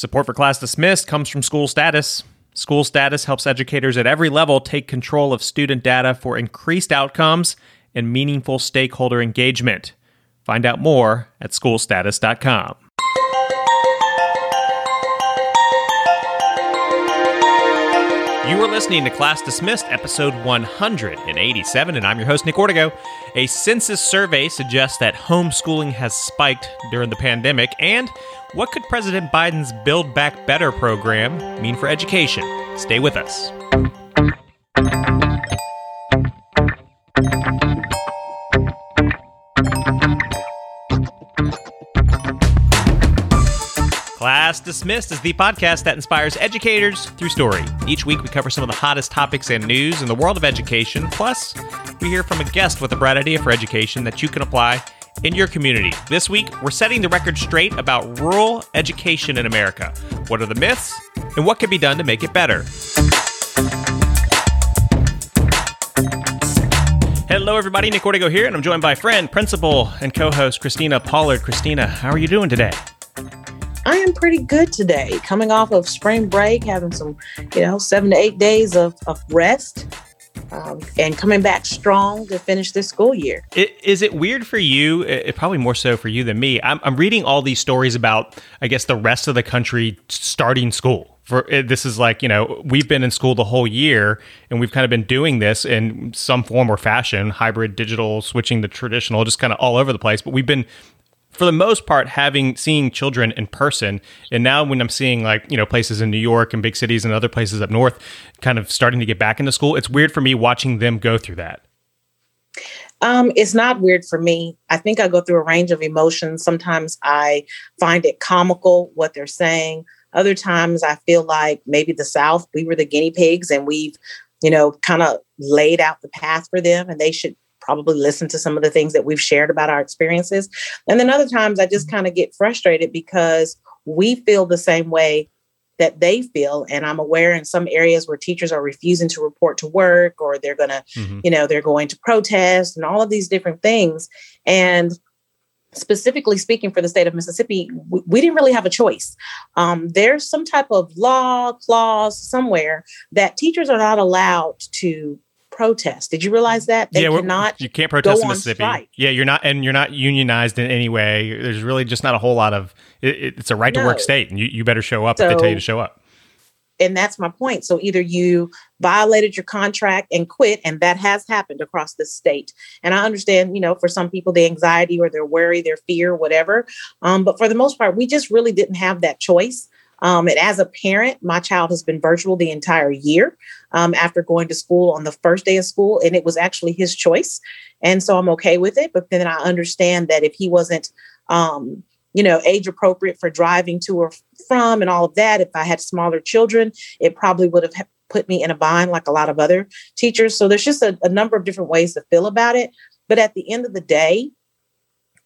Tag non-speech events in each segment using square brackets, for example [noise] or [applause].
Support for Class Dismissed comes from School Status. School Status helps educators at every level take control of student data for increased outcomes and meaningful stakeholder engagement. Find out more at schoolstatus.com. You are listening to Class Dismissed, episode 187, and I'm your host, Nick Ortego. A census survey suggests that homeschooling has spiked during the pandemic. And what could President Biden's Build Back Better program mean for education? Stay with us. Class Dismissed is the podcast that inspires educators through story. Each week, we cover some of the hottest topics and news in the world of education. Plus, we hear from a guest with a bright idea for education that you can apply in your community. This week, we're setting the record straight about rural education in America. What are the myths, and what can be done to make it better? Hello, everybody. Nick Ortego here, and I'm joined by friend, principal, and co host Christina Pollard. Christina, how are you doing today? I am pretty good today. Coming off of spring break, having some, you know, seven to eight days of, of rest. Um, and coming back strong to finish this school year. It, is it weird for you? It, probably more so for you than me. I'm, I'm, reading all these stories about, I guess, the rest of the country starting school. For this is like you know we've been in school the whole year and we've kind of been doing this in some form or fashion, hybrid, digital, switching to traditional, just kind of all over the place. But we've been for the most part having seeing children in person and now when i'm seeing like you know places in new york and big cities and other places up north kind of starting to get back into school it's weird for me watching them go through that um, it's not weird for me. I think I go through a range of emotions. Sometimes I find it comical what they're saying. Other times I feel like maybe the South, we were the guinea pigs and we've, you know, kind of laid out the path for them and they should probably listen to some of the things that we've shared about our experiences. And then other times I just kind of get frustrated because we feel the same way that they feel and i'm aware in some areas where teachers are refusing to report to work or they're going to mm-hmm. you know they're going to protest and all of these different things and specifically speaking for the state of mississippi we, we didn't really have a choice um, there's some type of law clause somewhere that teachers are not allowed to protest. Did you realize that they yeah, cannot? You can't protest in Mississippi. Yeah, you're not, and you're not unionized in any way. There's really just not a whole lot of. It, it's a right no. to work state, and you, you better show up so, if they tell you to show up. And that's my point. So either you violated your contract and quit, and that has happened across the state. And I understand, you know, for some people, the anxiety or their worry, their fear, whatever. Um, but for the most part, we just really didn't have that choice. Um, and as a parent, my child has been virtual the entire year um, after going to school on the first day of school, and it was actually his choice. And so I'm okay with it. But then I understand that if he wasn't, um, you know, age appropriate for driving to or from and all of that, if I had smaller children, it probably would have put me in a bind like a lot of other teachers. So there's just a, a number of different ways to feel about it. But at the end of the day,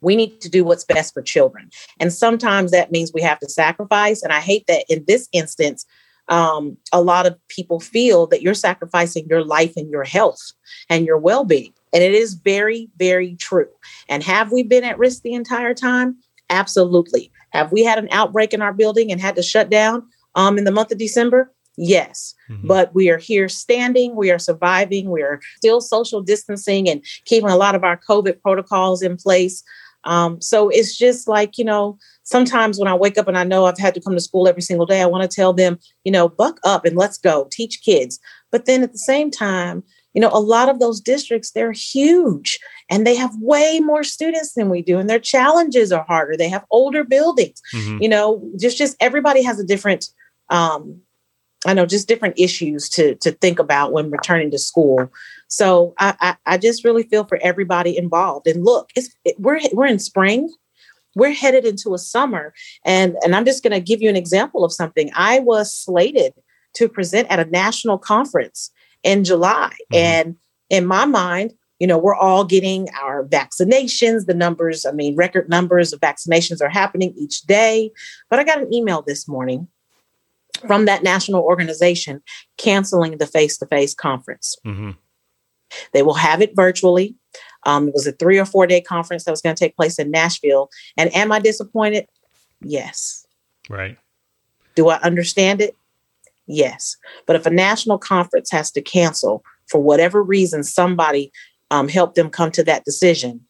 we need to do what's best for children. And sometimes that means we have to sacrifice. And I hate that in this instance, um, a lot of people feel that you're sacrificing your life and your health and your well being. And it is very, very true. And have we been at risk the entire time? Absolutely. Have we had an outbreak in our building and had to shut down um, in the month of December? Yes, mm-hmm. but we are here standing, we are surviving, we are still social distancing and keeping a lot of our COVID protocols in place. Um, so it's just like, you know, sometimes when I wake up and I know I've had to come to school every single day, I want to tell them, you know, buck up and let's go, teach kids. But then at the same time, you know, a lot of those districts, they're huge and they have way more students than we do, and their challenges are harder. They have older buildings, mm-hmm. you know, just just everybody has a different um, I know just different issues to to think about when returning to school. So I, I, I just really feel for everybody involved. And look, it's it, we're we're in spring. We're headed into a summer, and and I'm just going to give you an example of something. I was slated to present at a national conference in July, mm-hmm. and in my mind, you know, we're all getting our vaccinations. The numbers, I mean, record numbers of vaccinations are happening each day. But I got an email this morning from that national organization canceling the face to face conference. Mm-hmm. They will have it virtually. Um, it was a three or four day conference that was going to take place in Nashville. And am I disappointed? Yes. Right. Do I understand it? Yes. But if a national conference has to cancel for whatever reason, somebody um, helped them come to that decision,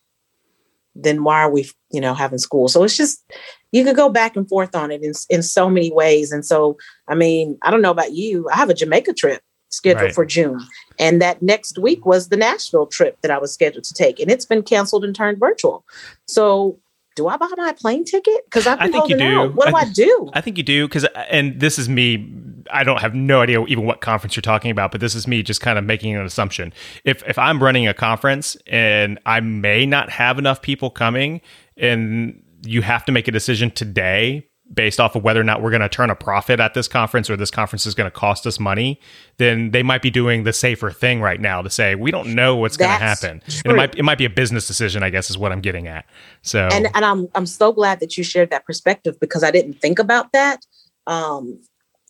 then why are we, you know, having school? So it's just you could go back and forth on it in in so many ways. And so, I mean, I don't know about you. I have a Jamaica trip scheduled right. for June, and that next week was the Nashville trip that I was scheduled to take, and it's been canceled and turned virtual. So do I buy my plane ticket? Because I've been I think you do. Out. What do I, th- I do? I think you do because, and this is me. I don't have no idea even what conference you're talking about, but this is me just kind of making an assumption. If if I'm running a conference and I may not have enough people coming, and you have to make a decision today based off of whether or not we're going to turn a profit at this conference or this conference is going to cost us money, then they might be doing the safer thing right now to say we don't know what's going to happen. And it might it might be a business decision, I guess, is what I'm getting at. So and and I'm I'm so glad that you shared that perspective because I didn't think about that. Um,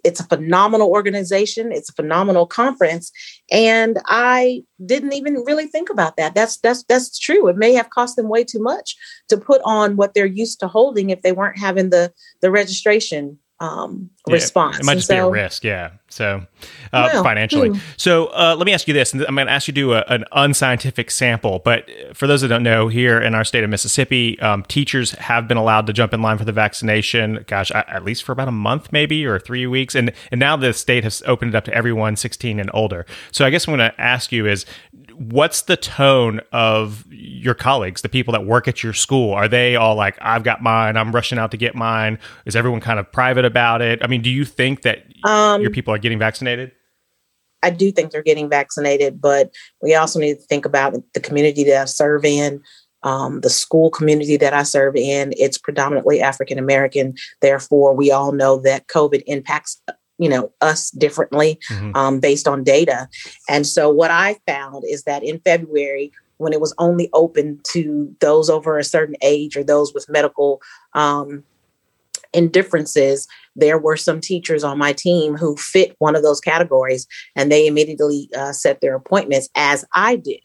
it's a phenomenal organization it's a phenomenal conference and i didn't even really think about that. That's that's that's true. It may have cost them way too much to put on what they're used to holding if they weren't having the the registration um, yeah, response. It might just so, be a risk, yeah. So uh, well, financially. Hmm. So uh, let me ask you this, and I'm going to ask you to do a, an unscientific sample. But for those that don't know, here in our state of Mississippi, um, teachers have been allowed to jump in line for the vaccination. Gosh, at least for about a month, maybe or three weeks, and and now the state has opened it up to everyone 16 and older. So I guess I'm going to ask you is what's the tone of your colleagues, the people that work at your school? Are they all like, I've got mine, I'm rushing out to get mine? Is everyone kind of private about it? I mean, do you think that um, your people are getting vaccinated? I do think they're getting vaccinated, but we also need to think about the community that I serve in. Um, the school community that I serve in, it's predominantly African American. Therefore, we all know that COVID impacts you know us differently mm-hmm. um, based on data and so what i found is that in february when it was only open to those over a certain age or those with medical um, indifferences there were some teachers on my team who fit one of those categories and they immediately uh, set their appointments as i did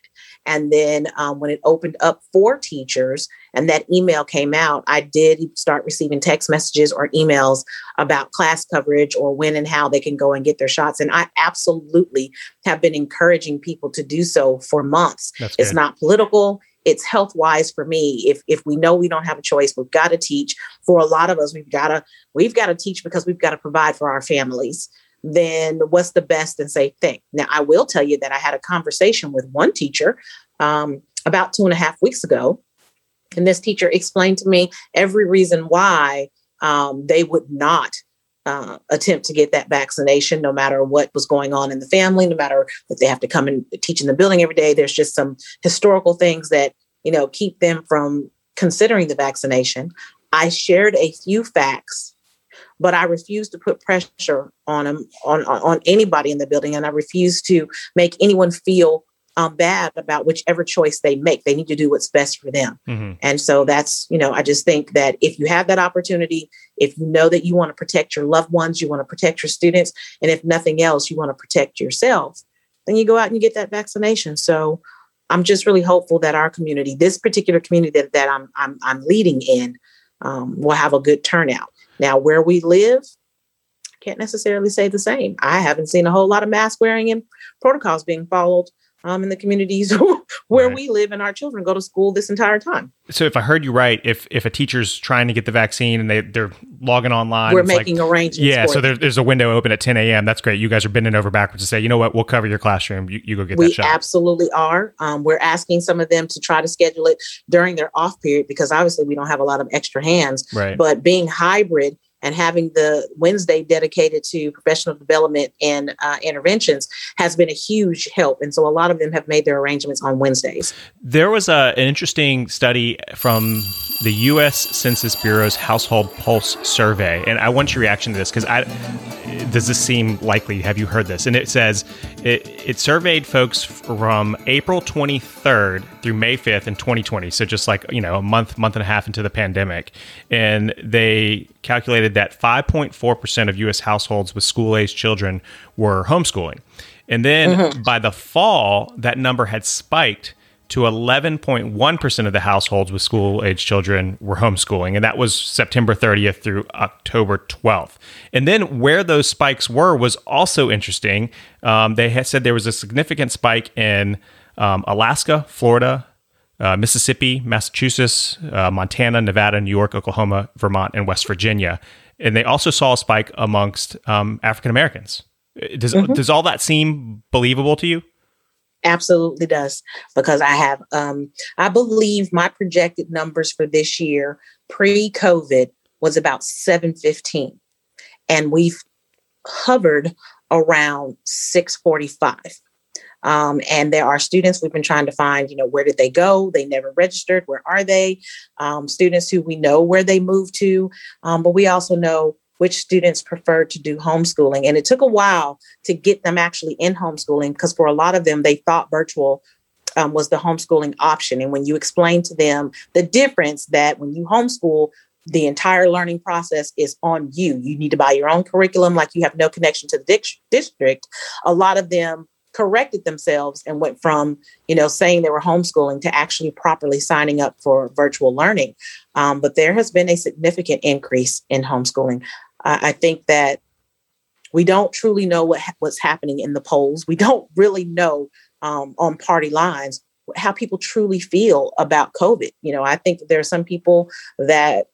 and then um, when it opened up for teachers and that email came out, I did start receiving text messages or emails about class coverage or when and how they can go and get their shots. And I absolutely have been encouraging people to do so for months. It's not political. It's health wise for me. If if we know we don't have a choice we've got to teach. For a lot of us we've got to we've got to teach because we've got to provide for our families then what's the best and safe thing? Now, I will tell you that I had a conversation with one teacher um, about two and a half weeks ago. And this teacher explained to me every reason why um, they would not uh, attempt to get that vaccination, no matter what was going on in the family, no matter that they have to come and teach in the building every day. There's just some historical things that, you know, keep them from considering the vaccination. I shared a few facts but I refuse to put pressure on them, on, on anybody in the building. And I refuse to make anyone feel um, bad about whichever choice they make. They need to do what's best for them. Mm-hmm. And so that's, you know, I just think that if you have that opportunity, if you know that you want to protect your loved ones, you want to protect your students, and if nothing else, you want to protect yourself, then you go out and you get that vaccination. So I'm just really hopeful that our community, this particular community that, that I'm, I'm, I'm leading in, um, will have a good turnout. Now, where we live, can't necessarily say the same. I haven't seen a whole lot of mask wearing and protocols being followed um, in the communities [laughs] where right. we live and our children go to school this entire time. So, if I heard you right, if if a teacher's trying to get the vaccine and they they're logging online, we're making like, arrangements. Yeah, so there, there's a window open at 10 a.m. That's great. You guys are bending over backwards to say, you know what, we'll cover your classroom. You, you go get we that shot. absolutely are. Um, we're asking some of them to try to schedule it during their off period because obviously we don't have a lot of extra hands. Right. But being hybrid and having the Wednesday dedicated to professional development and uh, interventions has been a huge help. And so a lot of them have made their arrangements on Wednesdays. There was a, an interesting study from the U.S. Census Bureau's Household Pulse Survey, and I want your reaction to this because I does this seem likely? Have you heard this? And it says it, it surveyed folks from April 23rd through May 5th in 2020, so just like you know a month, month and a half into the pandemic, and they calculated that 5.4% of U.S. households with school-aged children were homeschooling, and then mm-hmm. by the fall, that number had spiked to 11.1% of the households with school age children were homeschooling. And that was September 30th through October 12th. And then where those spikes were was also interesting. Um, they had said there was a significant spike in um, Alaska, Florida, uh, Mississippi, Massachusetts, uh, Montana, Nevada, New York, Oklahoma, Vermont, and West Virginia. And they also saw a spike amongst um, African Americans. Does, mm-hmm. does all that seem believable to you? Absolutely does because I have um I believe my projected numbers for this year pre-COVID was about 715 and we've hovered around 645. Um, and there are students we've been trying to find, you know, where did they go? They never registered. Where are they? Um, students who we know where they moved to, um, but we also know which students prefer to do homeschooling. And it took a while to get them actually in homeschooling because for a lot of them, they thought virtual um, was the homeschooling option. And when you explain to them the difference that when you homeschool, the entire learning process is on you. You need to buy your own curriculum, like you have no connection to the di- district. A lot of them corrected themselves and went from you know saying they were homeschooling to actually properly signing up for virtual learning um, but there has been a significant increase in homeschooling I, I think that we don't truly know what what's happening in the polls. We don't [laughs] really know um, on party lines how people truly feel about COVID. You know, I think there are some people that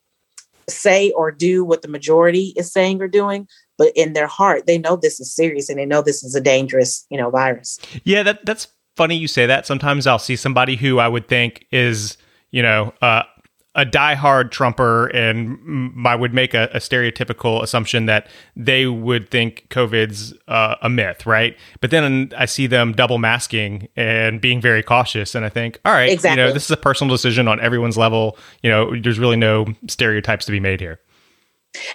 say or do what the majority is saying or doing, but in their heart, they know this is serious and they know this is a dangerous, you know, virus. Yeah, that that's funny you say that. Sometimes I'll see somebody who I would think is, you know, uh, a diehard Trumper and I would make a, a, stereotypical assumption that they would think COVID's uh, a myth, right? But then I see them double masking and being very cautious, and I think, all right, exactly. you know, this is a personal decision on everyone's level. You know, there's really no stereotypes to be made here.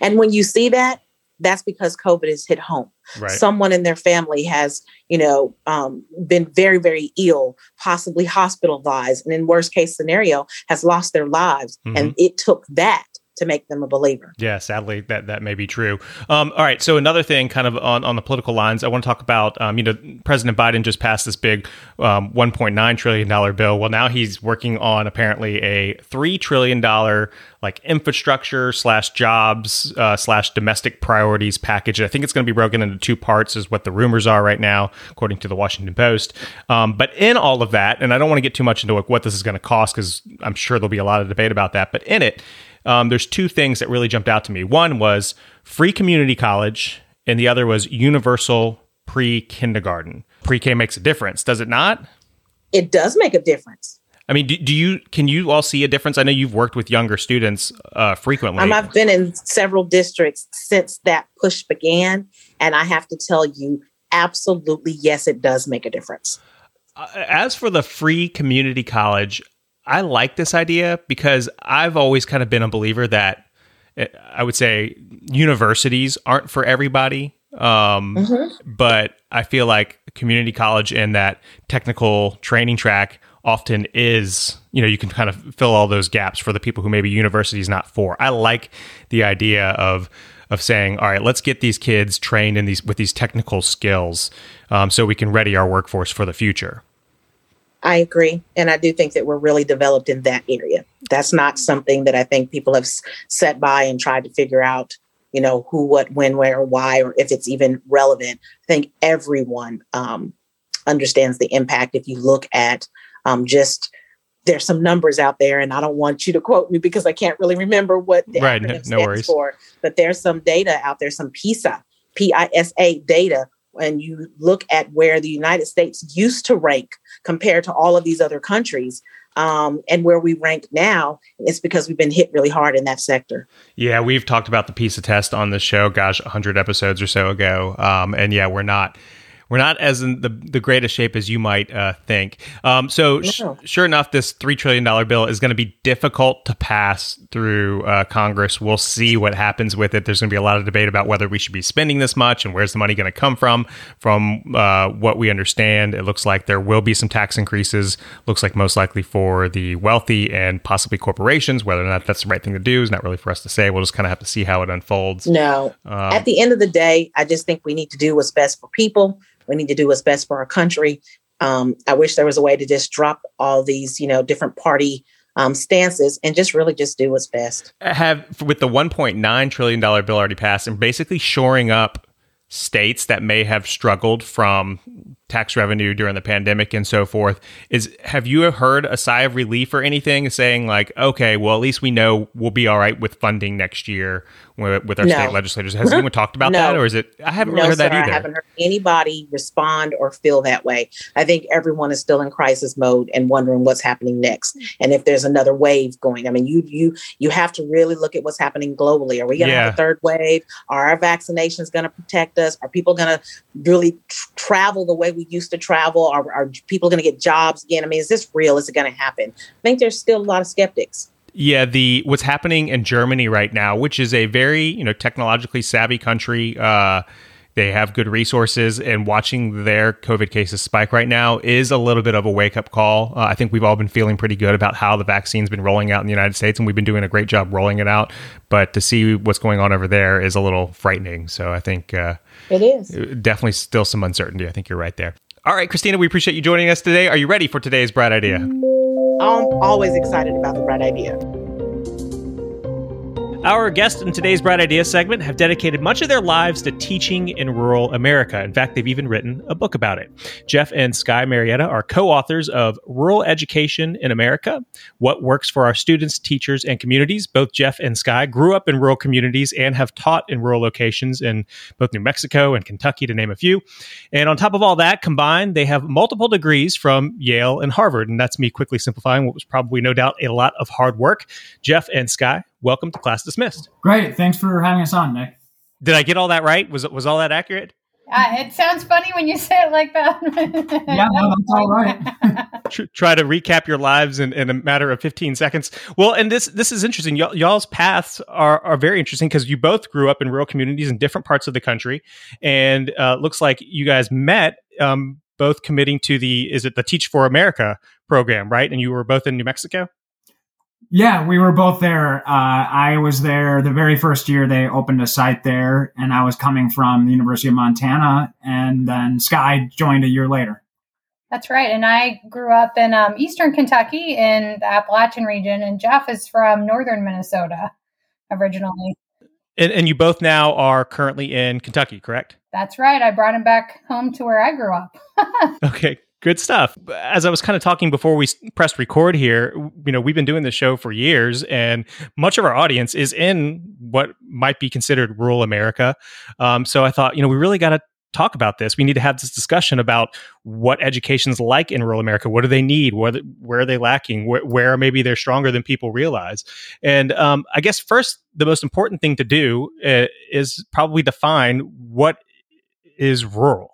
And when you see that, that's because COVID has hit home. Right. Someone in their family has, you know, um, been very, very ill, possibly hospitalized, and in worst case scenario, has lost their lives. Mm-hmm. And it took that to make them a believer. Yeah, sadly, that that may be true. Um, all right, so another thing, kind of on, on the political lines, I want to talk about. Um, you know, President Biden just passed this big um, 1.9 trillion dollar bill. Well, now he's working on apparently a three trillion dollar like infrastructure slash jobs uh, slash domestic priorities package. I think it's going to be broken into two parts, is what the rumors are right now, according to the Washington Post. Um, but in all of that, and I don't want to get too much into what this is going to cost because I'm sure there'll be a lot of debate about that. But in it um, there's two things that really jumped out to me. One was free community college, and the other was universal pre kindergarten. Pre K makes a difference, does it not? It does make a difference. I mean, do, do, you can you all see a difference? I know you've worked with younger students uh, frequently. Um, I've been in several districts since that push began, and I have to tell you, absolutely, yes, it does make a difference. Uh, as for the free community college, I like this idea because I've always kind of been a believer that eh, I would say universities aren't for everybody. Um, mm-hmm. But I feel like community college and that technical training track often is, you know, you can kind of fill all those gaps for the people who maybe university is not for. I like the idea of of saying, all right, let's get these kids trained in these with these technical skills, um, so we can ready our workforce for the future. I agree. And I do think that we're really developed in that area. That's not something that I think people have set by and tried to figure out, you know, who, what, when, where, why, or if it's even relevant. I think everyone um, understands the impact if you look at um, just there's some numbers out there, and I don't want you to quote me because I can't really remember what the right, acronym no, no worries. for. But there's some data out there, some PISA, P-I-S-A data and you look at where the United States used to rank compared to all of these other countries, um, and where we rank now, it's because we've been hit really hard in that sector. Yeah, we've talked about the PISA test on the show, gosh, 100 episodes or so ago. Um, and yeah, we're not we're not as in the, the greatest shape as you might uh, think. Um, so, sh- sure enough, this $3 trillion bill is going to be difficult to pass through uh, Congress. We'll see what happens with it. There's going to be a lot of debate about whether we should be spending this much and where's the money going to come from. From uh, what we understand, it looks like there will be some tax increases, looks like most likely for the wealthy and possibly corporations. Whether or not that's the right thing to do is not really for us to say. We'll just kind of have to see how it unfolds. No. Um, At the end of the day, I just think we need to do what's best for people we need to do what's best for our country. Um, I wish there was a way to just drop all these, you know, different party um, stances and just really just do what's best. Have with the 1.9 trillion dollar bill already passed and basically shoring up states that may have struggled from tax revenue during the pandemic and so forth. Is have you heard a sigh of relief or anything saying like okay well at least we know we'll be all right with funding next year with, our no. state legislators? Has anyone talked about [laughs] no. that or is it i haven't no, heard sir, that either. i haven't heard anybody respond or feel that way. I think everyone is still in crisis mode and wondering what's happening next. And if there's another wave going i mean you you you have to really look at what's happening globally. Are we going to yeah. have a third wave? Are our vaccinations going to protect us? Are people going to really travel the way we used to travel? Are, are people going to get jobs again? I mean, is this real? Is it going to happen? I think there's still a lot of skeptics. Yeah, the what's happening in Germany right now, which is a very you know technologically savvy country. Uh, they have good resources, and watching their COVID cases spike right now is a little bit of a wake up call. Uh, I think we've all been feeling pretty good about how the vaccine's been rolling out in the United States, and we've been doing a great job rolling it out. But to see what's going on over there is a little frightening. So I think uh, it is uh, definitely still some uncertainty. I think you're right there. All right, Christina, we appreciate you joining us today. Are you ready for today's bright idea? I'm always excited about the bright idea. Our guests in today's Bright Idea segment have dedicated much of their lives to teaching in rural America. In fact, they've even written a book about it. Geoff and Sky Marietta are co authors of Rural Education in America What Works for Our Students, Teachers, and Communities. Both Geoff and Sky grew up in rural communities and have taught in rural locations in both New Mexico and Kentucky, to name a few. And on top of all that, combined, they have multiple degrees from Yale and Harvard. And that's me quickly simplifying what was probably, no doubt, a lot of hard work. Geoff and Sky, welcome to class dismissed. Great. Thanks for having us on, Nick. Did I get all that right? Was was all that accurate? Uh, it sounds funny when you say it like that. [laughs] yeah, no, that's all right. [laughs] Try to recap your lives in, in a matter of 15 seconds. Well, and this this is interesting. Y- y'all's paths are, are very interesting because you both grew up in rural communities in different parts of the country. And uh, looks like you guys met um, both committing to the, is it the Teach for America program, right? And you were both in New Mexico? Yeah, we were both there. Uh, I was there the very first year they opened a site there, and I was coming from the University of Montana, and then Sky joined a year later. That's right. And I grew up in um, eastern Kentucky in the Appalachian region, and Geoff is from northern Minnesota originally. And, and you both now are currently in Kentucky, correct? That's right. I brought him back home to where I grew up. [laughs] okay, Good stuff. As I was kind of talking before we pressed record here, you know, we've been doing this show for years, and much of our audience is in what might be considered rural America. Um, so I thought, you know, we really got to talk about this. We need to have this discussion about what education's like in rural America. What do they need? Where, where are they lacking? Where, where, maybe they're stronger than people realize? And um, I guess first, the most important thing to do uh, is probably define what is rural.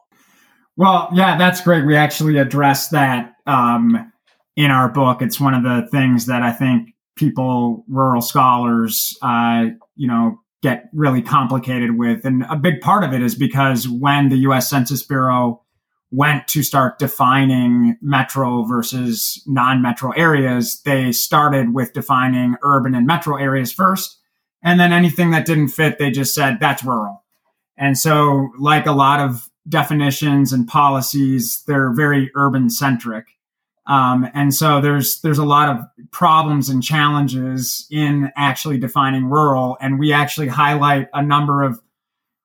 Well, yeah, that's great. We actually address that um, in our book. It's one of the things that I think people, rural scholars, uh, you know, get really complicated with. And a big part of it is because when the U.S. Census Bureau went to start defining metro versus non-metro areas, they started with defining urban and metro areas first. And then anything that didn't fit, they just said that's rural. And so, like a lot of definitions and policies, they're very urban centric. Um, and so there's there's a lot of problems and challenges in actually defining rural. And we actually highlight a number of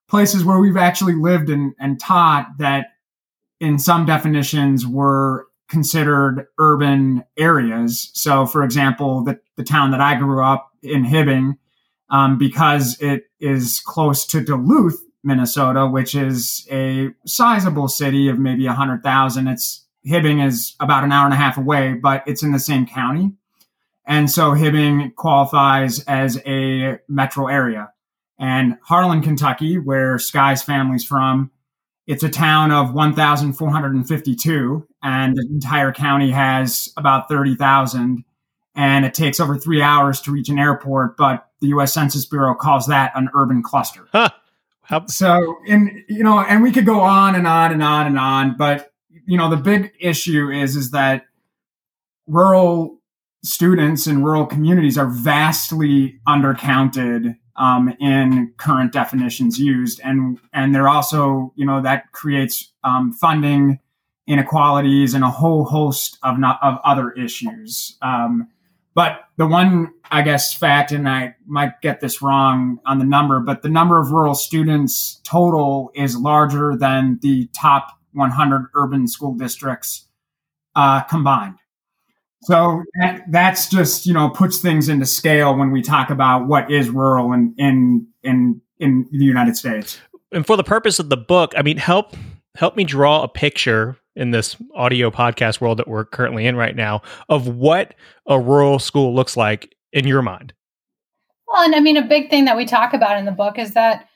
places where we've actually lived and, and taught that in some definitions were considered urban areas. So, for example, the, the town that I grew up in, Hibbing, um, because it is close to Duluth, Minnesota, which is a sizable city of maybe 100,000. It's Hibbing is about an hour and a half away, but it's in the same county. And so Hibbing qualifies as a metro area. And Harlan, Kentucky, where Sky's family's from, it's a town of 1,452, and the entire county has about 30,000. And it takes over three hours to reach an airport, but the U.S. Census Bureau calls that an urban cluster. Huh. How- so, and you know, and we could go on and on and on and on, but you know, the big issue is is that rural students in rural communities are vastly undercounted um, in current definitions used, and and they're also, you know, that creates um, funding inequalities, and a whole host of not, of other issues. Um, but the one, I guess, fact, and I might get this wrong on the number, but the number of rural students total is larger than the top 100 urban school districts uh, combined. So that, that's just you know puts things into scale when we talk about what is rural in in in in the United States. And for the purpose of the book, I mean, help help me draw a picture in this audio podcast world that we're currently in right now of what a rural school looks like in your mind. Well, and I mean, a big thing that we talk about in the book is that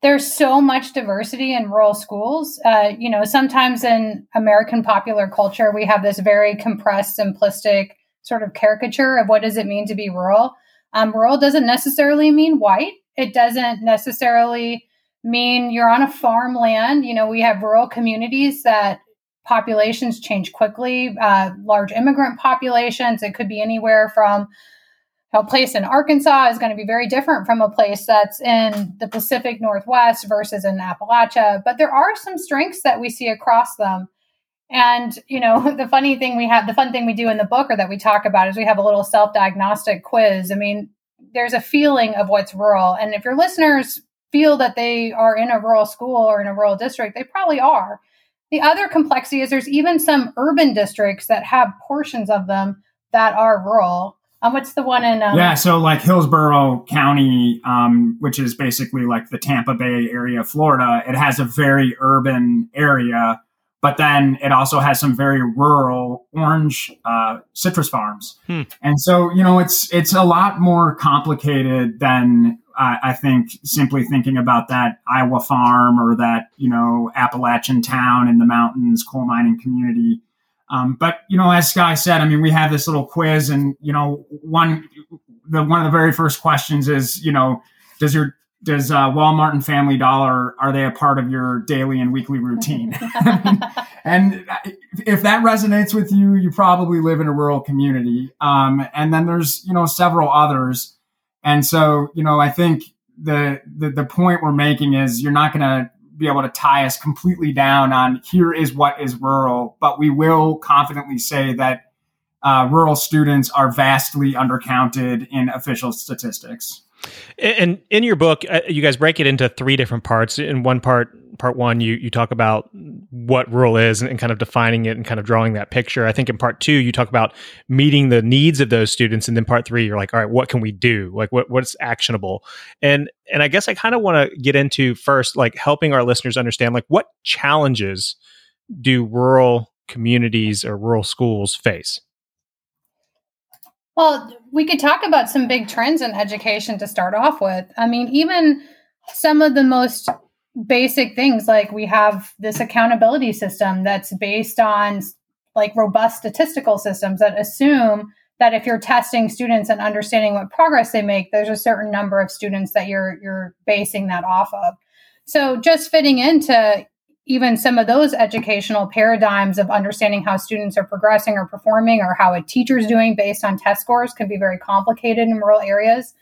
there's so much diversity in rural schools. Uh, you know, sometimes in American popular culture, we have this very compressed, simplistic sort of caricature of what does it mean to be rural. Um, rural doesn't necessarily mean white. It doesn't necessarily mean you're on a farmland. You know, we have rural communities that populations change quickly, uh, large immigrant populations. It could be anywhere from a place in Arkansas is going to be very different from a place that's in the Pacific Northwest versus in Appalachia. But there are some strengths that we see across them. And, you know, [laughs] the funny thing we have, the fun thing we do in the book or that we talk about is we have a little self diagnostic quiz. I mean, there's a feeling of what's rural. And if your listeners feel that they are in a rural school or in a rural district, they probably are. The other complexity is there's even some urban districts that have portions of them that are rural. Um, what's the one in? Um, yeah, so like Hillsborough County, um, which is basically like the Tampa Bay area of Florida, it has a very urban area, but then it also has some very rural orange uh, citrus farms. Hmm. And so you know, it's it's a lot more complicated than uh, I think simply thinking about that Iowa farm or that you know Appalachian town in the mountains coal mining community um, but you know, as Sky said, I mean, we have this little quiz, and you know, one the one of the very first questions is, you know, does your does uh, Walmart and Family Dollar are they a part of your daily and weekly routine? [laughs] and if that resonates with you, you probably live in a rural community. Um, and then there's you know several others, and so you know I think the the, the point we're making is you're not going to be able to tie us completely down on here is what is rural, but we will confidently say that uh, rural students are vastly undercounted in official statistics. And in your book, uh, you guys break it into three different parts. In one part, part one, you you talk about what rural is and, kind of defining it and kind of drawing that picture. I think in part two, you talk about meeting the needs of those students, and then part three, you're like, all right, what can we do? Like, what what's actionable? And and I guess I kind of want to get into first, like helping our listeners understand, like what challenges do rural communities or rural schools face? Well, we could talk about some big trends in education to start off with. I mean, even some of the most basic things like we have this accountability system that's based on like robust statistical systems that assume that if you're testing students and understanding what progress they make there's a certain number of students that you're you're basing that off of so just fitting into even some of those educational paradigms of understanding how students are progressing or performing or how a teacher's doing based on test scores can be very complicated in rural areas.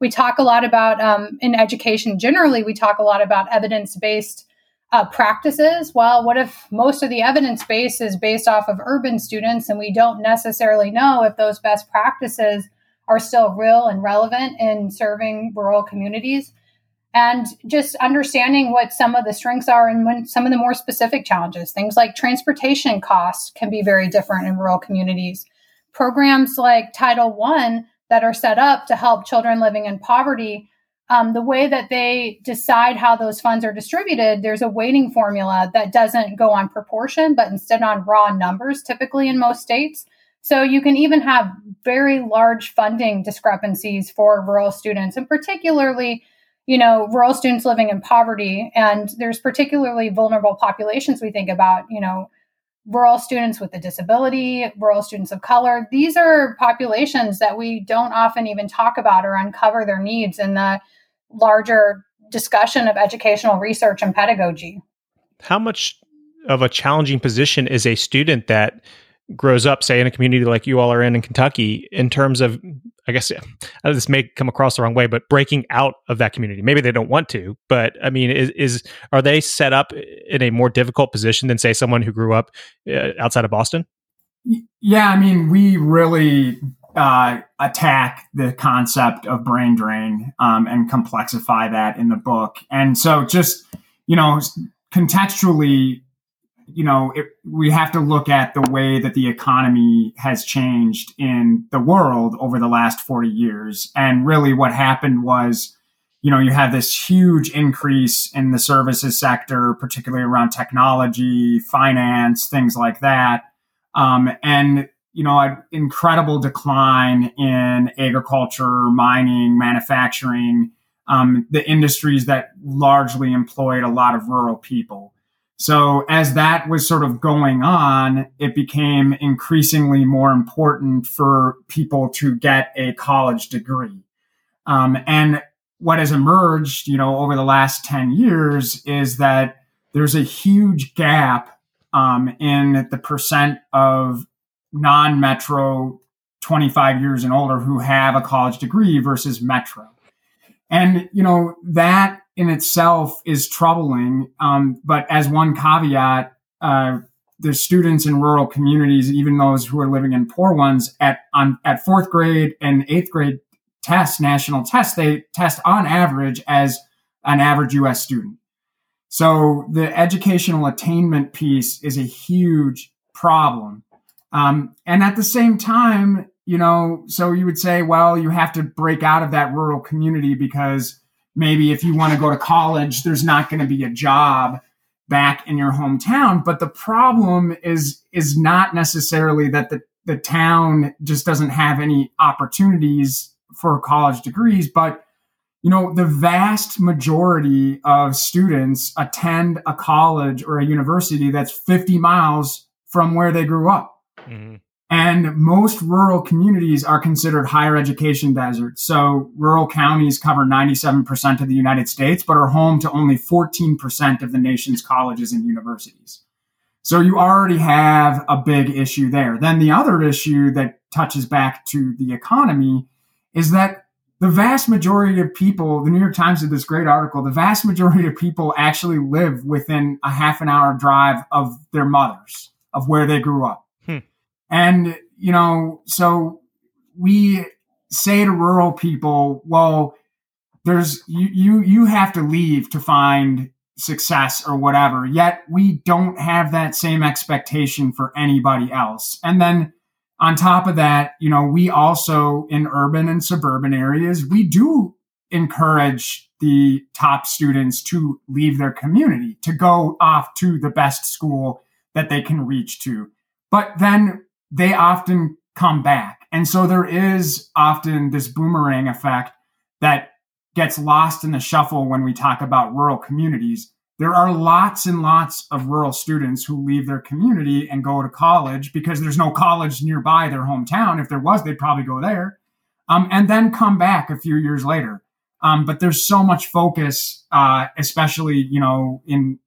We talk a lot about, um, in education generally, we talk a lot about evidence based uh, practices. Well, what if most of the evidence base is based off of urban students and we don't necessarily know if those best practices are still real and relevant in serving rural communities? And just understanding what some of the strengths are and when some of the more specific challenges. Things like transportation costs can be very different in rural communities. Programs like Title One that are set up to help children living in poverty, um, the way that they decide how those funds are distributed, there's a weighting formula that doesn't go on proportion, but instead on raw numbers, typically in most states. So you can even have very large funding discrepancies for rural students, and particularly you know, rural students living in poverty. And there's particularly vulnerable populations we think about, you know, rural students with a disability, rural students of color. These are populations that we don't often even talk about or uncover their needs in the larger discussion of educational research and pedagogy. How much of a challenging position is a student that grows up, say in a community like you all are in in Kentucky, in terms of, I guess this may come across the wrong way, but breaking out of that community. Maybe they don't want to, but I mean, is, is are they set up in a more difficult position than say someone who grew up uh, outside of Boston? Yeah, I mean, we really uh, attack the concept of brain drain um, and complexify that in the book. And so, just you know, contextually, you know, it, we have to look at the way that the economy has changed in the world over the last 40 years. And really, what happened was, you know, you had this huge increase in the services sector, particularly around technology, finance, things like that. Um, and you know, an incredible decline in agriculture, mining, manufacturing, um, the industries that largely employed a lot of rural people. So as that was sort of going on, it became increasingly more important for people to get a college degree. Um, and what has emerged, you know, over the last 10 years is that there's a huge gap um, in the percent of non-metro 25 years and older who have a college degree versus metro. And, you know, that in itself is troubling. Um, but as one caveat, uh, the students in rural communities, even those who are living in poor ones, at on at fourth grade and eighth grade tests, national tests, they test on average as an average U.S. student. So the educational attainment piece is a huge problem. Um, and at the same time, you know, so you would say, well, you have to break out of that rural community because maybe if you want to go to college, there's not going to be a job back in your hometown. But the problem is is not necessarily that the, the town just doesn't have any opportunities for college degrees, but you know, the vast majority of students attend a college or a university that's 50 miles from where they grew up. Mm-hmm. And most rural communities are considered higher education deserts. So rural counties cover 97% of the United States, but are home to only 14% of the nation's colleges and universities. So you already have a big issue there. Then the other issue that touches back to the economy is that the vast majority of people, the New York Times did this great article, the vast majority of people actually live within a half an hour drive of their mothers, of where they grew up. And, you know, so we say to rural people, well, there's, you, you, you have to leave to find success or whatever. Yet we don't have that same expectation for anybody else. And then on top of that, you know, we also in urban and suburban areas, we do encourage the top students to leave their community, to go off to the best school that they can reach to. But then they often come back. And so there is often this boomerang effect that gets lost in the shuffle when we talk about rural communities. There are lots and lots of rural students who leave their community and go to college because there's no college nearby their hometown. If there was, they'd probably go there um, and then come back a few years later. Um, but there's so much focus, uh, especially, you know, in,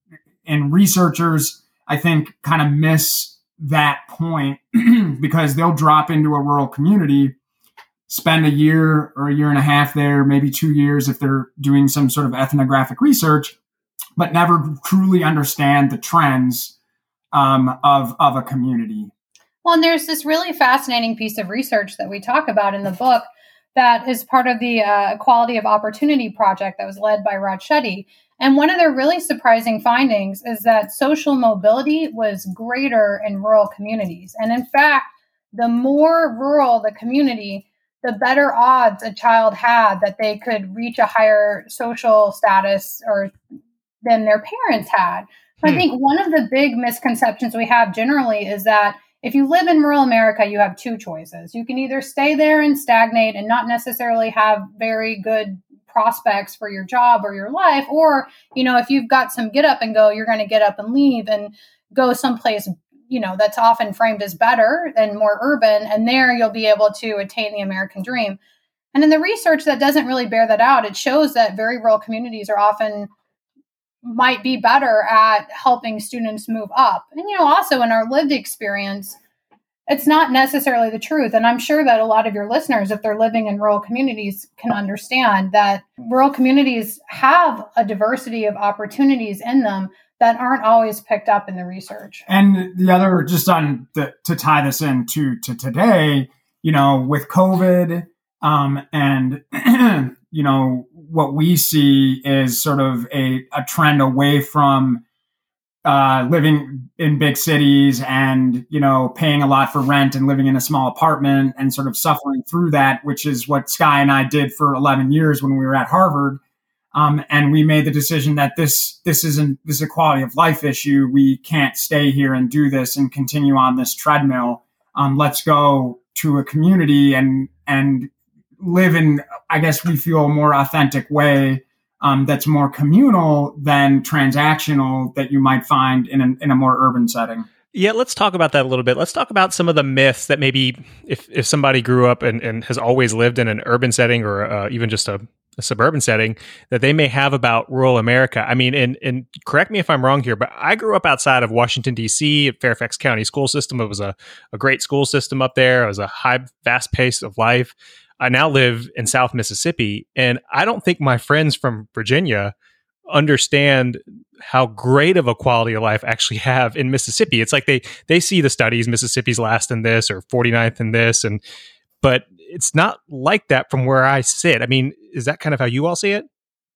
in researchers, I think kind of miss that point [clears throat] because they'll drop into a rural community, spend a year or a year and a half there, maybe two years if they're doing some sort of ethnographic research, but never truly understand the trends um, of of a community. Well, and there's this really fascinating piece of research that we talk about in the book that is part of the uh, Equality of Opportunity project that was led by Raj Chetty. And one of their really surprising findings is that social mobility was greater in rural communities. And in fact, the more rural the community, the better odds a child had that they could reach a higher social status or than their parents had. Hmm. I think one of the big misconceptions we have generally is that if you live in rural America, you have two choices. You can either stay there and stagnate and not necessarily have very good prospects for your job or your life or you know if you've got some get up and go you're going to get up and leave and go someplace you know that's often framed as better and more urban and there you'll be able to attain the american dream. And in the research that doesn't really bear that out it shows that very rural communities are often might be better at helping students move up. And you know also in our lived experience it's not necessarily the truth. And I'm sure that a lot of your listeners, if they're living in rural communities, can understand that rural communities have a diversity of opportunities in them that aren't always picked up in the research. And the other, just on the, to tie this into to today, you know, with COVID, um, and [clears throat] you know what we see is sort of a, a trend away from uh, living in big cities and you know paying a lot for rent and living in a small apartment and sort of suffering through that, which is what Sky and I did for 11 years when we were at Harvard. Um, and we made the decision that this this isn't this is a quality of life issue. We can't stay here and do this and continue on this treadmill. Um, let's go to a community and and live in I guess we feel a more authentic way um, that's more communal than transactional that you might find in a, in a more urban setting. Yeah, let's talk about that a little bit. Let's talk about some of the myths that maybe if, if somebody grew up and, and has always lived in an urban setting or uh, even just a, a, suburban setting that they may have about rural America. I mean, and, and correct me if I'm wrong here, but I grew up outside of Washington, D.C., Fairfax County school system. It was a, a great school system up there. It was a high, fast pace of life. I now live in South Mississippi, and I don't think my friends from Virginia understand how great of a quality of life actually have in Mississippi. It's like they they see the studies Mississippi's last in this or 49th in this and but it's not like that from where I sit. I mean, is that kind of how you all see it?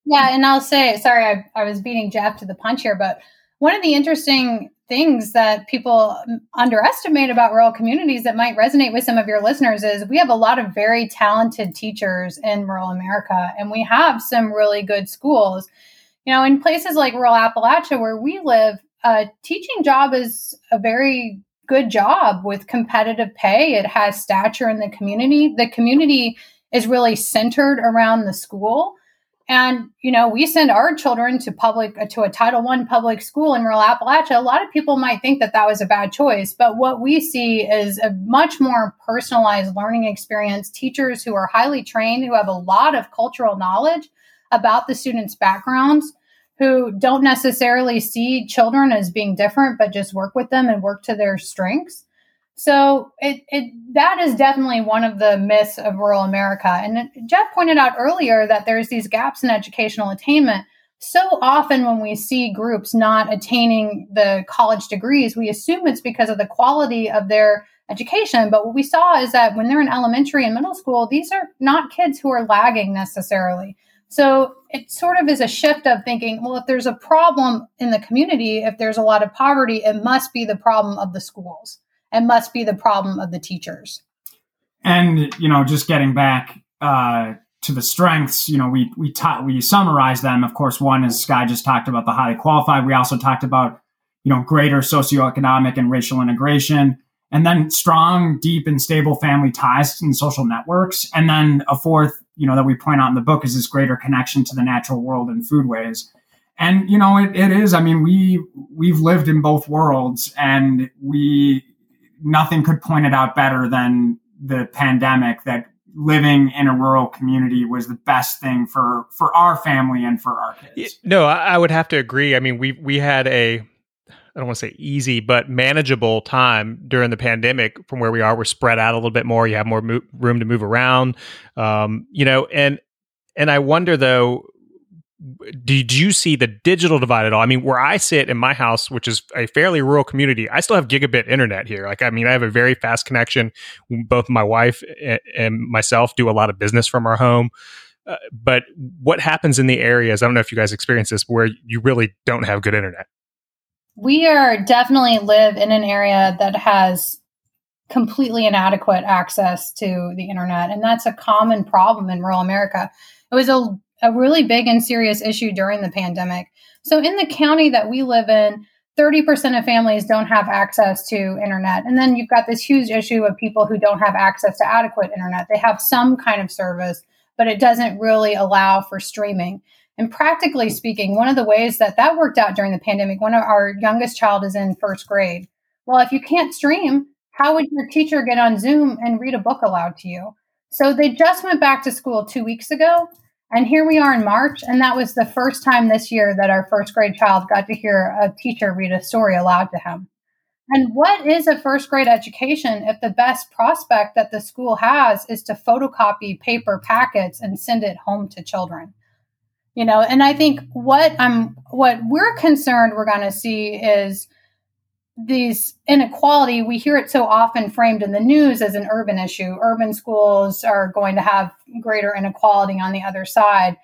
Yeah, and I'll say sorry I, I was beating Geoff to the punch here, but one of the interesting things that people underestimate about rural communities that might resonate with some of your listeners is we have a lot of very talented teachers in rural America, and we have some really good schools. You know, in places like rural Appalachia where we live, a teaching job is a very good job with competitive pay. It has stature in the community. The community is really centered around the school. And you know, we send our children to public to a Title One public school in rural Appalachia. A lot of people might think that that was a bad choice, but what we see is a much more personalized learning experience. Teachers who are highly trained, who have a lot of cultural knowledge about the students' backgrounds, who don't necessarily see children as being different, but just work with them and work to their strengths. So it, it that is definitely one of the myths of rural America. And Geoff pointed out earlier that there's these gaps in educational attainment. So often when we see groups not attaining the college degrees, we assume it's because of the quality of their education. But what we saw is that when they're in elementary and middle school, these are not kids who are lagging necessarily. So it sort of is a shift of thinking, well, if there's a problem in the community, if there's a lot of poverty, it must be the problem of the schools and must be the problem of the teachers. And you know, just getting back uh, to the strengths, you know, we we ta- we summarize them. Of course, one is Sky just talked about the highly qualified. We also talked about you know greater socioeconomic and racial integration, and then strong, deep, and stable family ties and social networks. And then a fourth, you know, that we point out in the book is this greater connection to the natural world and foodways. And you know, it, it is. I mean, we we've lived in both worlds, and we nothing could point it out better than the pandemic that living in a rural community was the best thing for for our family and for our kids. No, I would have to agree. I mean, we we had a I don't want to say easy, but manageable time during the pandemic from where we are. We're spread out a little bit more. You have more mo- room to move around, um, you know. And and I wonder though, did you see the digital divide at all? I mean, where I sit in my house, which is a fairly rural community, I still have gigabit internet here. Like, I mean, I have a very fast connection. Both my wife and myself do a lot of business from our home. Uh, but what happens in the areas? I don't know if you guys experience this, where you really don't have good internet. We are definitely live in an area that has completely inadequate access to the internet, and that's a common problem in rural America. It was a a really big and serious issue during the pandemic. So, in the county that we live in, 30% of families don't have access to internet. And then you've got this huge issue of people who don't have access to adequate internet. They have some kind of service, but it doesn't really allow for streaming. And practically speaking, one of the ways that that worked out during the pandemic, one of our youngest child is in first grade. Well, if you can't stream, how would your teacher get on Zoom and read a book aloud to you? So they just went back to school two weeks ago and here we are in March, and that was the first time this year that our first grade child got to hear a teacher read a story aloud to him. And what is a first grade education if the best prospect that the school has is to photocopy paper packets and send it home to children? You know, and I think what I'm what we're concerned we're going to see is these inequality we hear it so often framed in the news as an urban issue. Urban schools are going to have greater inequality on the other side.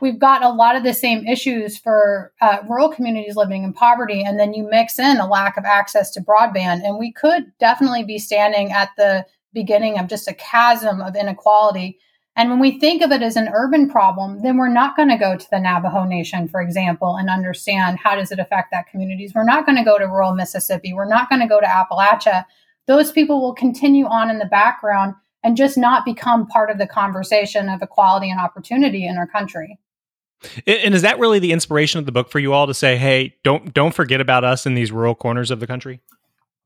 We've got a lot of the same issues for uh, rural communities living in poverty and then you mix in a lack of access to broadband. And we could definitely be standing at the beginning of just a chasm of inequality and when we think of it as an urban problem, then we're not going to go to the Navajo Nation, for example, and understand how does it affect that communities. We're not going to go to rural Mississippi. We're not going to go to Appalachia. Those people will continue on in the background and just not become part of the conversation of equality and opportunity in our country. And is that really the inspiration of the book for you all to say, "Hey, don't don't forget about us in these rural corners of the country"?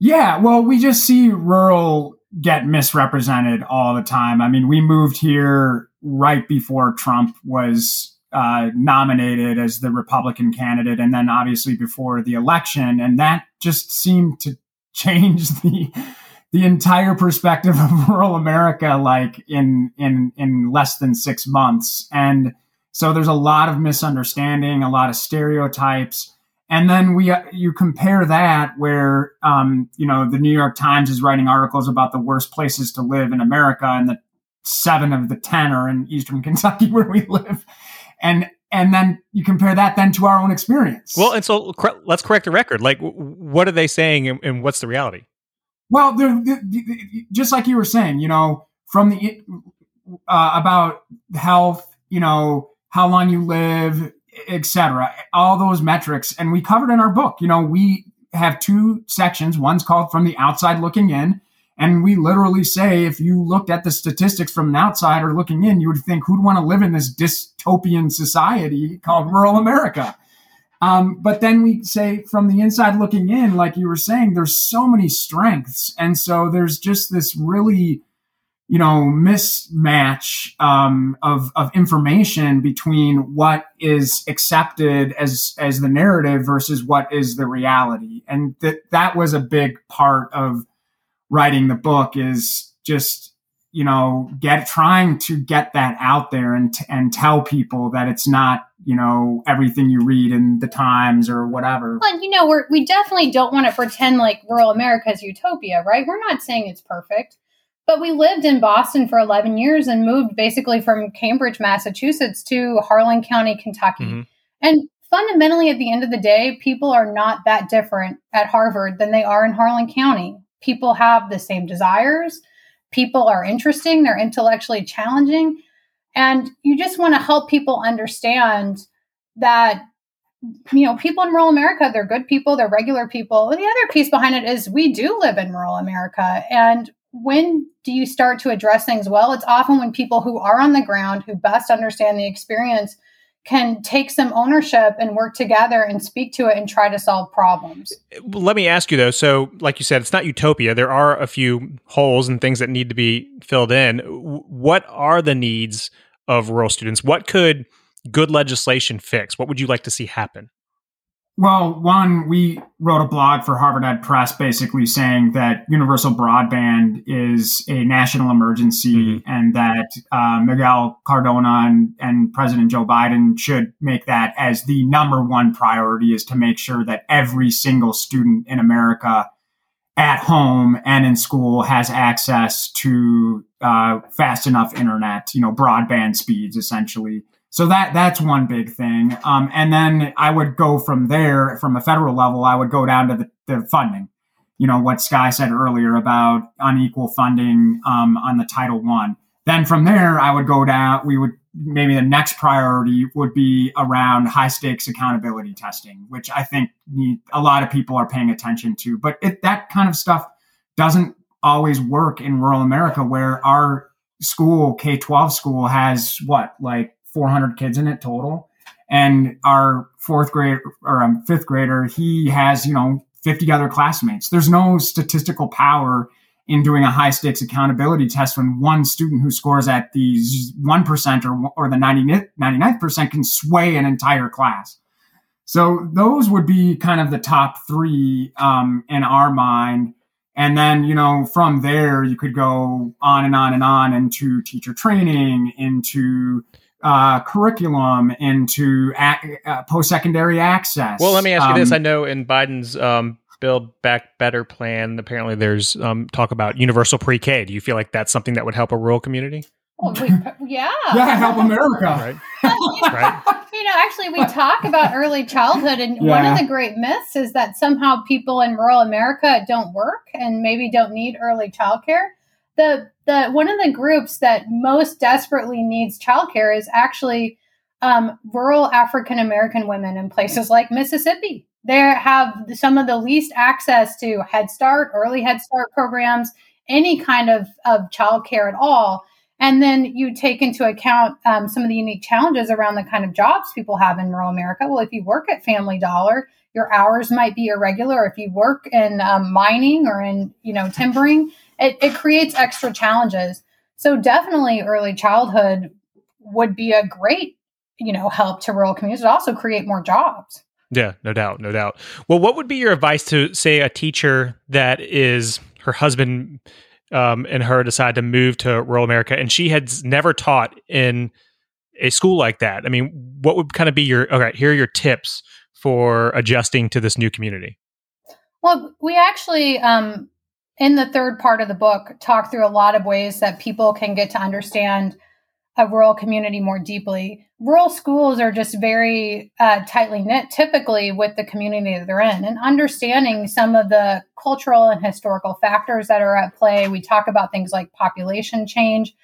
Yeah, well, we just see rural get misrepresented all the time. I mean, we moved here right before Trump was uh, nominated as the Republican candidate, and then obviously before the election, and that just seemed to [laughs] change the the entire perspective of [laughs] rural America, like in in in less than six months. And so there's a lot of misunderstanding, a lot of stereotypes. And then we, uh, you compare that where, um, you know, the New York Times is writing articles about the worst places to live in America, and the seven of the ten are in Eastern [laughs] Kentucky where we live, and and then you compare that then to our own experience. Well, and so let's correct the record. Like, what are they saying, and, and what's the reality? Well, they're, they're, just like you were saying, you know, from the uh, about health, you know, how long you live, etc. All those metrics, and we covered in our book. You know, we have two sections. One's called "From the Outside Looking In," and we literally say if you looked at the statistics from an outsider looking in, you would think who'd want to live in this dystopian society called rural America. Um, but then we say from the inside looking in, like you were saying, there's so many strengths, and so there's just this really you know mismatch um, of of information between what is accepted as as the narrative versus what is the reality. And that that was a big part of writing the book is just you know get trying to get that out there and and tell people that it's not you know everything you read in the times or whatever. Well, you know we're, we definitely don't want to pretend like rural america is utopia right? We're not saying it's perfect but we lived in Boston for 11 years and moved basically from Cambridge, Massachusetts to Harlan County, Kentucky. Mm-hmm. And fundamentally, at the end of the day, people are not that different at Harvard than they are in Harlan County. People have the same desires. People are interesting. They're intellectually challenging. And you just want to help people understand that you know, people in rural America, they're good people, they're regular people. And the other piece behind it is we do live in rural America and when do you start to address things well? It's often when people who are on the ground, who best understand the experience, can take some ownership and work together and speak to it and try to solve problems. Let me ask you though. So, like you said, it's not utopia. There are a few holes and things that need to be filled in. What are the needs of rural students? What could good legislation fix? What would you like to see happen? Well, one, we wrote a blog for Harvard Ed Press basically saying that universal broadband is a national emergency mm-hmm. and that uh, Miguel Cardona and, and President Joe Biden should make that as the number one priority is to make sure that every single student in America at home and in school has access to uh, fast enough internet, you know, broadband speeds essentially. So that that's one big thing. Um, and then I would go from there, from a federal level, I would go down to the, the funding. You know what Sky said earlier about unequal funding um, on the Title One. Then from there, I would go down. We would maybe the next priority would be around high stakes accountability testing, which I think need, a lot of people are paying attention to. But it, that kind of stuff doesn't always work in rural America, where our school K twelve school has what like 400 kids in it total. And our fourth grade or um, fifth grader, he has, you know, 50 other classmates. There's no statistical power in doing a high stakes accountability test when one student who scores at the 1% or, or the 90, 99th percent can sway an entire class. So those would be kind of the top three um, in our mind. And then, you know, from there, you could go on and on and on into teacher training, into uh, curriculum, into ac- uh, post secondary access. Well, let me ask you this. Um, I know in Biden's um, Build Back Better plan, apparently there's um, talk about universal pre K. Do you feel like that's something that would help a rural community? Well, we, yeah. [laughs] yeah, help America. [laughs] Right. right. [laughs] You know, actually, we talk about early childhood, and one of the great myths is that somehow people in rural America don't work and maybe don't need early childcare. The the one of the groups that most desperately needs childcare is actually um, rural African American women in places like Mississippi. They have some of the least access to Head Start, early Head Start programs, any kind of of childcare at all. And then you take into account um, some of the unique challenges around the kind of jobs people have in rural America. Well, if you work at Family Dollar, your hours might be irregular. If you work in um, mining or in you know timbering, it, it creates extra challenges. So definitely, early childhood would be a great you know help to rural communities. It also create more jobs. Yeah, no doubt, no doubt. Well, what would be your advice to say a teacher that is her husband um, and her decide to move to rural America, and she had s- never taught in a school like that? I mean, what would kind of be your okay? Here are your tips for adjusting to this new community. Well, we actually, um, in the third part of the book, talk through a lot of ways that people can get to understand a rural community more deeply. Rural schools are just very uh, tightly knit, typically with the community that they're in, and understanding some of the cultural and historical factors that are at play. We talk about things like population change,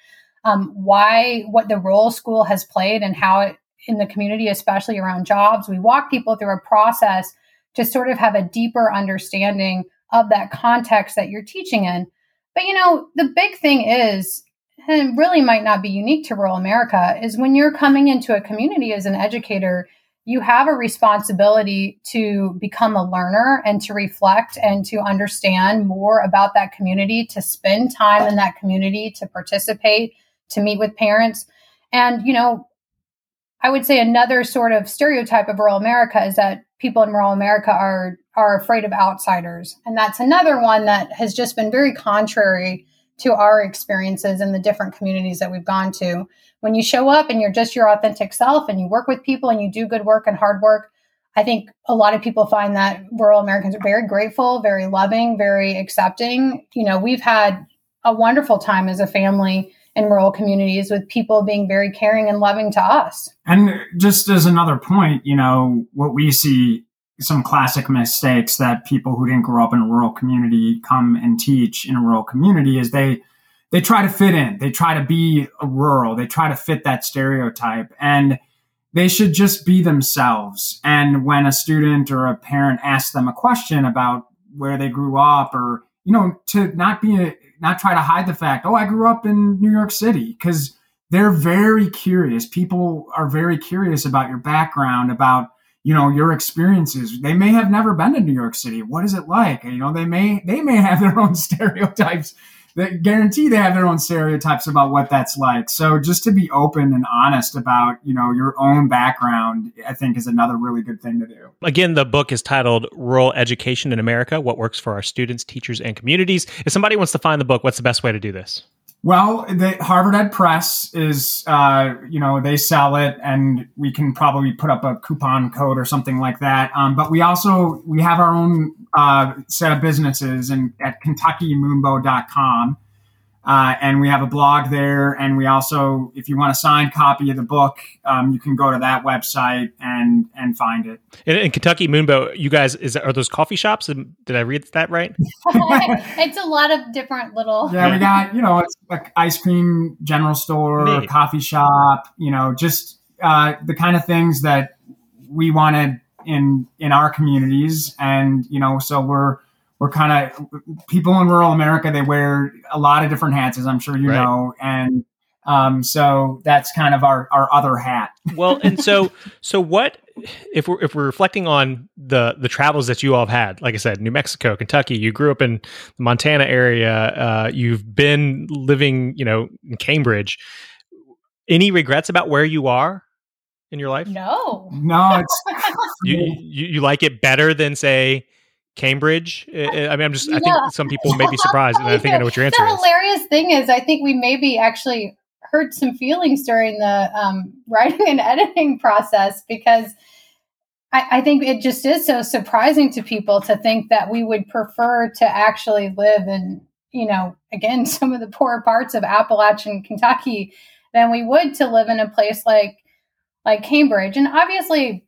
um, why, what the rural school has played, and how it in the community, especially around jobs. We walk people through a process to sort of have a deeper understanding of that context that you're teaching in. But you know, the big thing is, and really might not be unique to rural America, is when you're coming into a community as an educator, you have a responsibility to become a learner and to reflect and to understand more about that community, to spend time in that community, to participate, to meet with parents. And, you know, I would say another sort of stereotype of rural America is that people in rural America are are afraid of outsiders, and that's another one that has just been very contrary to our experiences in the different communities that we've gone to. When you show up and you're just your authentic self, and you work with people and you do good work and hard work, I think a lot of people find that rural Americans are very grateful, very loving, very accepting. You know, we've had a wonderful time as a family in rural communities with people being very caring and loving to us. And just as another point, you know, what we see some classic mistakes that people who didn't grow up in a rural community come and teach in a rural community is they they try to fit in. They try to be rural. They try to fit that stereotype and they should just be themselves. And when a student or a parent asks them a question about where they grew up or you know, to not be not try to hide the fact, oh, I grew up in New York City because they're very curious. People are very curious about your background, about you know your experiences. They may have never been to New York City. What is it like? You know, they may they may have their own [laughs] stereotypes. That guarantee they have their own stereotypes about what that's like. So just to be open and honest about you know your own background, I think is another really good thing to do. Again, the book is titled Rural Education in America What Works for Our Students, Teachers, and Communities. If somebody wants to find the book, what's the best way to do this? Well, the Harvard Ed Press is, uh, you know, they sell it, and we can probably put up a coupon code or something like that. Um, but we also we have our own uh, set of businesses and at KentuckyMoonbow.com. Uh, and we have a blog there. And we also, if you want a signed copy of the book, um, you can go to that website and and find it. In, in Kentucky Moonbow, you guys is are those coffee shops? Did I read that right? [laughs] [laughs] it's a lot of different little. Yeah, we got you know it's like ice cream general store, Neat. coffee shop. You know, just uh, the kind of things that we wanted in in our communities, and you know, so we're we're kind of people in rural America. They wear a lot of different hats, as I'm sure you Right. know, and um, so that's kind of our our other hat. well, [laughs] and so so what if we're if we're reflecting on the the travels that you all have had? Like I said, New Mexico, Kentucky. You grew up in the Montana area. Uh, you've been living, you know, in Cambridge. Any regrets about where you are in your life? No. No, it's You, [laughs] you you like it better than say Cambridge? I mean, I'm just. I think some people may be surprised, and I think I know what your [laughs] answer the is. The hilarious thing is, I think we maybe actually hurt some feelings during the um, writing and [laughs] editing process because I, I think it just is so surprising to people to think that we would prefer to actually live in, you know, again, [laughs] some of the poorer parts of Appalachian Kentucky than we would to live in a place like like Cambridge. And obviously,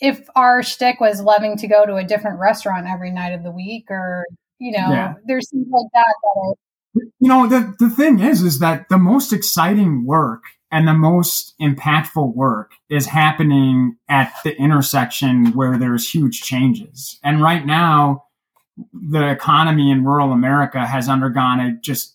if our shtick was loving to go to a different restaurant every night of the week, or you know, Yeah. there's things like that that you know the, the thing is is that the most exciting work and the most impactful work is happening at the intersection where there's huge changes and right now the economy in rural america has undergone a just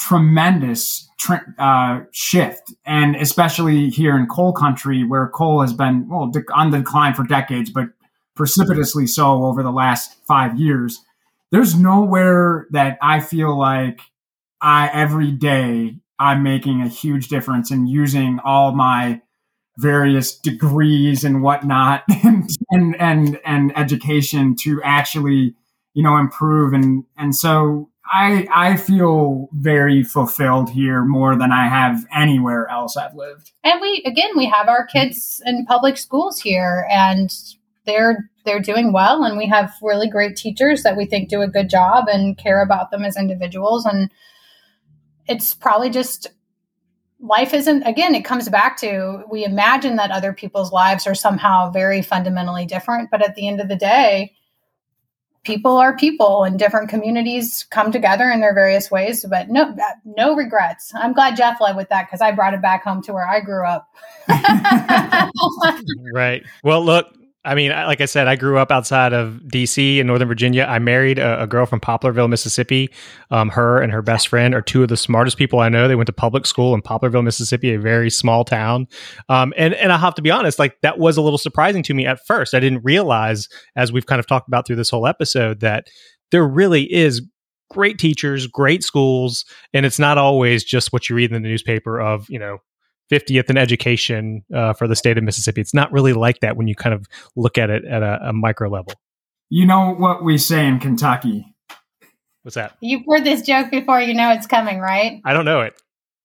tremendous tr- uh, shift. And especially here in coal country where coal has been well on the decline for decades but precipitously so over the last five years there's nowhere that I feel like I every day I'm making a huge difference in using all my various degrees and whatnot [laughs] and and and, and education to actually you know improve. And and so I I feel very fulfilled here more than I have anywhere else I've lived. and we again we have our kids in public schools here and they're they're doing well and we have really great teachers that we think do a good job and care about them as individuals and it's probably just life isn't again it comes back to we imagine that other people's lives are somehow very fundamentally different but at the end of the day people are people and different communities come together in their various ways but no uh, no regrets i'm glad Geoff led with that because i brought it back home to where i grew up [laughs] Right. Well, look, I mean, like I said, I grew up outside of DC in Northern Virginia. I married a, a girl from Poplarville, Mississippi. Um, her and her best friend are two of the smartest people I know. They went to public school in Poplarville, Mississippi, a very small town. Um, and and I have to be honest, like that was a little surprising to me at first. I didn't realize, as we've kind of talked about through this whole episode, that there really is great teachers, great schools, and it's not always just what you read in the newspaper of you know 50th in education uh, for the state of Mississippi. It's not really like that when you kind of look at it at a, a micro level. You know what we say in Kentucky? What's that? You've heard this joke before, you know it's coming, right? I don't know it.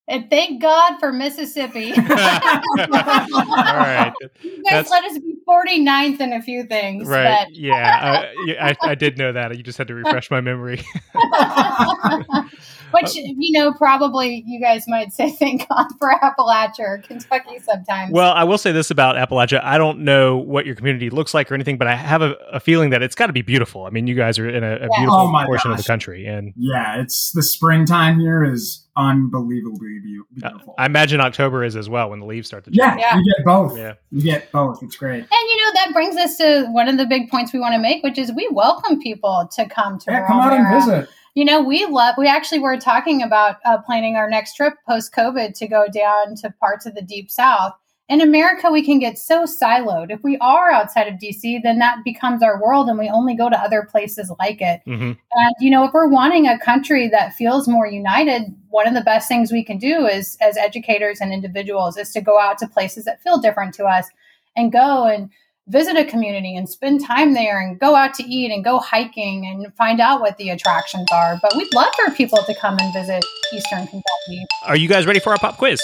And thank God for Mississippi. All right. [laughs] [laughs] You That's- guys let us be 49th in a few things. Right. Yeah. I, I, I did know that. You just had to refresh my memory. But, [laughs] which, uh, you know, probably you guys might say thank God for Appalachia or Kentucky sometimes. Well, I will say this about Appalachia. I don't know what your community looks like or anything, but I have a, a feeling that it's got to be beautiful. I mean, you guys are in a, a Yeah. beautiful Oh my portion of the country. And Yeah, it's the springtime here is unbelievably beau- uh, beautiful. I imagine October is as well when the leaves start to change. Yeah. you get both. Yeah. You get both. It's great. and, you know, that brings us to one of the big points we want to make, which is we welcome people to come to Yeah, come out and visit. You know, we love, we actually were talking about uh, planning our next trip post COVID to go down to parts of the deep south. In America, we can get so siloed. If we are outside of DC, then that becomes our world and we only go to other places like it. hmm And, you know, if we're wanting a country that feels more united, one of the best things we can do is, as educators and individuals, is to go out to places that feel different to us and go and visit a community and spend time there and go out to eat and go hiking and find out what the attractions are. But we'd love for people to come and visit Eastern Kentucky. Are you guys ready for our pop quiz?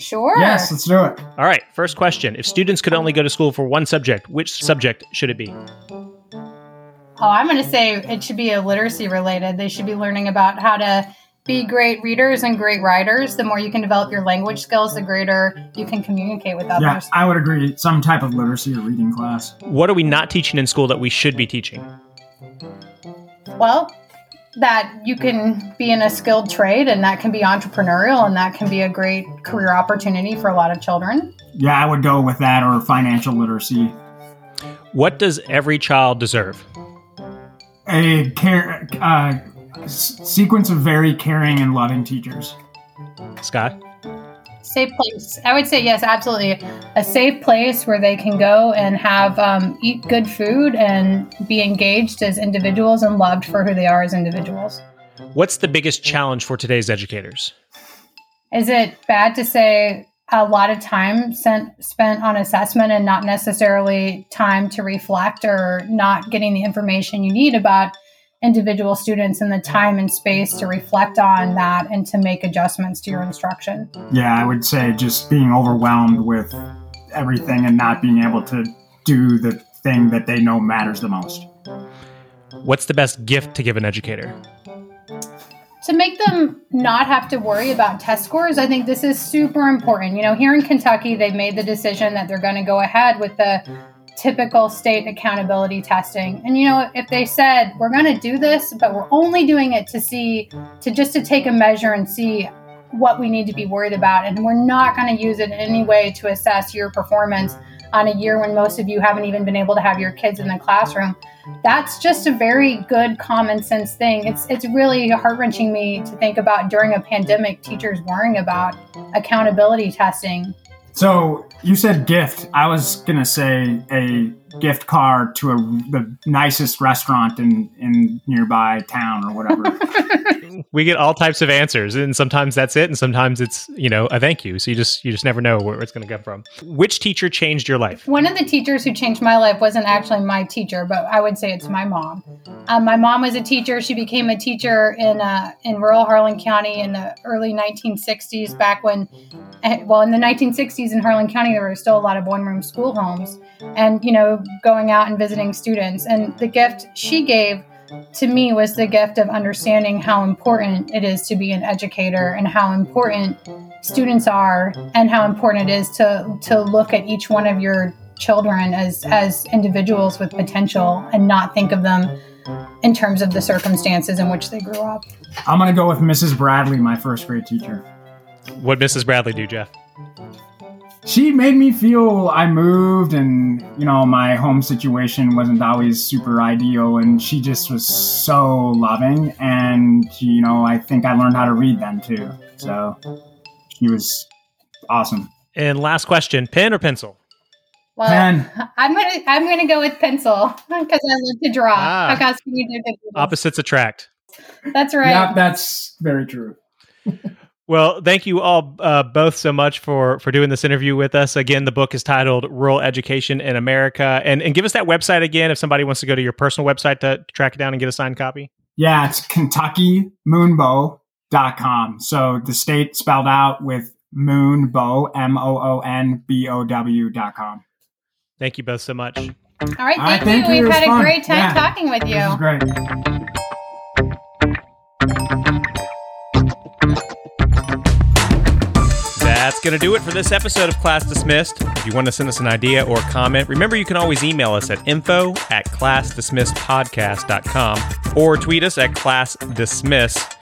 Sure. Yes, let's do it. All right. First question. If students could only go to school for one subject, which subject should it be? Oh, I'm going to say it should be a literacy related. They should be learning about how to be great readers and great writers. The more you can develop your language skills, the greater you can communicate with others. Yeah, others. I would agree. Some type of literacy or reading class. What are we not teaching in school that we should be teaching? Well, that you can be in a skilled trade and that can be entrepreneurial and that can be a great career opportunity for a lot of children. Yeah, I would go with that or financial literacy. What does every child deserve? A care uh, s- sequence of very caring and loving teachers. Scott? Safe place. I would say yes, absolutely. A safe place where they can go and have um, eat good food and be engaged as individuals and loved for who they are as individuals. What's the biggest challenge for today's educators? Is it bad to say a lot of time sent, spent on assessment and not necessarily time to reflect or not getting the information you need about individual students and the time and space to reflect on that and to make adjustments to your instruction. Yeah, I would say just being overwhelmed with everything and not being able to do the thing that they know matters the most. What's the best gift to give an educator? to make them not have to worry about test scores, I think this is super important. You know, here in Kentucky, they've made the decision that they're going to go ahead with the typical state accountability testing. And you know, if they said we're going to do this, but we're only doing it to see to just to take a measure and see what we need to be worried about and we're not going to use it in any way to assess your performance on a year when most of you haven't even been able to have your kids in the classroom. That's just a very good common sense thing. It's it's really heart-wrenching me to think about during a pandemic teachers worrying about accountability testing so you said gift. I was gonna say a gift card to a, the nicest restaurant in in nearby town or whatever. [laughs] we get all types of answers, and sometimes that's it, and sometimes it's you know a thank you. So you just you just never know where it's going to come from. Which teacher changed your life? One of the teachers who changed my life wasn't actually my teacher, but I would say it's my mom. Um, my mom was a teacher. She became a teacher in uh, in rural Harlan County in the early 1960s, back when, eh, well, in the 1960s in Harlan County there were still a lot of one room school homes, and you know going out and visiting students. And the gift she gave to me was the gift of understanding how important it is to be an educator and how important students are and how important it is to to look at each one of your children as as individuals with potential and not think of them in terms of the circumstances in which they grew up. I'm going to go with Mrs. Bradley, my first grade teacher. What Mrs. Bradley do, Geoff? She made me feel I moved and you know my home situation wasn't always super ideal and she just was so loving and you know I think I learned how to read then too. So she was awesome. And last question, pen or pencil? Well, pen. I'm gonna I'm gonna go with pencil [laughs] because I love to draw. Ah, because you do opposites attract. That's right. Yeah, that's very true. [laughs] Well, thank you all uh, both so much for for doing this interview with us. Again, the book is titled "Rural Education in America," and and give us that website again if somebody wants to go to your personal website to track it down and get a signed copy. Yeah, it's KentuckyMoonbow.com. So the state spelled out with Moonbow, M O O N B O W dot com. Thank you both so much. All right, thank, all right, you. Thank We've had fun. a great time yeah. talking with you. This is great. That's going to do it for this episode of Class Dismissed. If you want to send us an idea or comment, remember you can always email us at info at classdismissedpodcast.com or tweet us at classdismiss.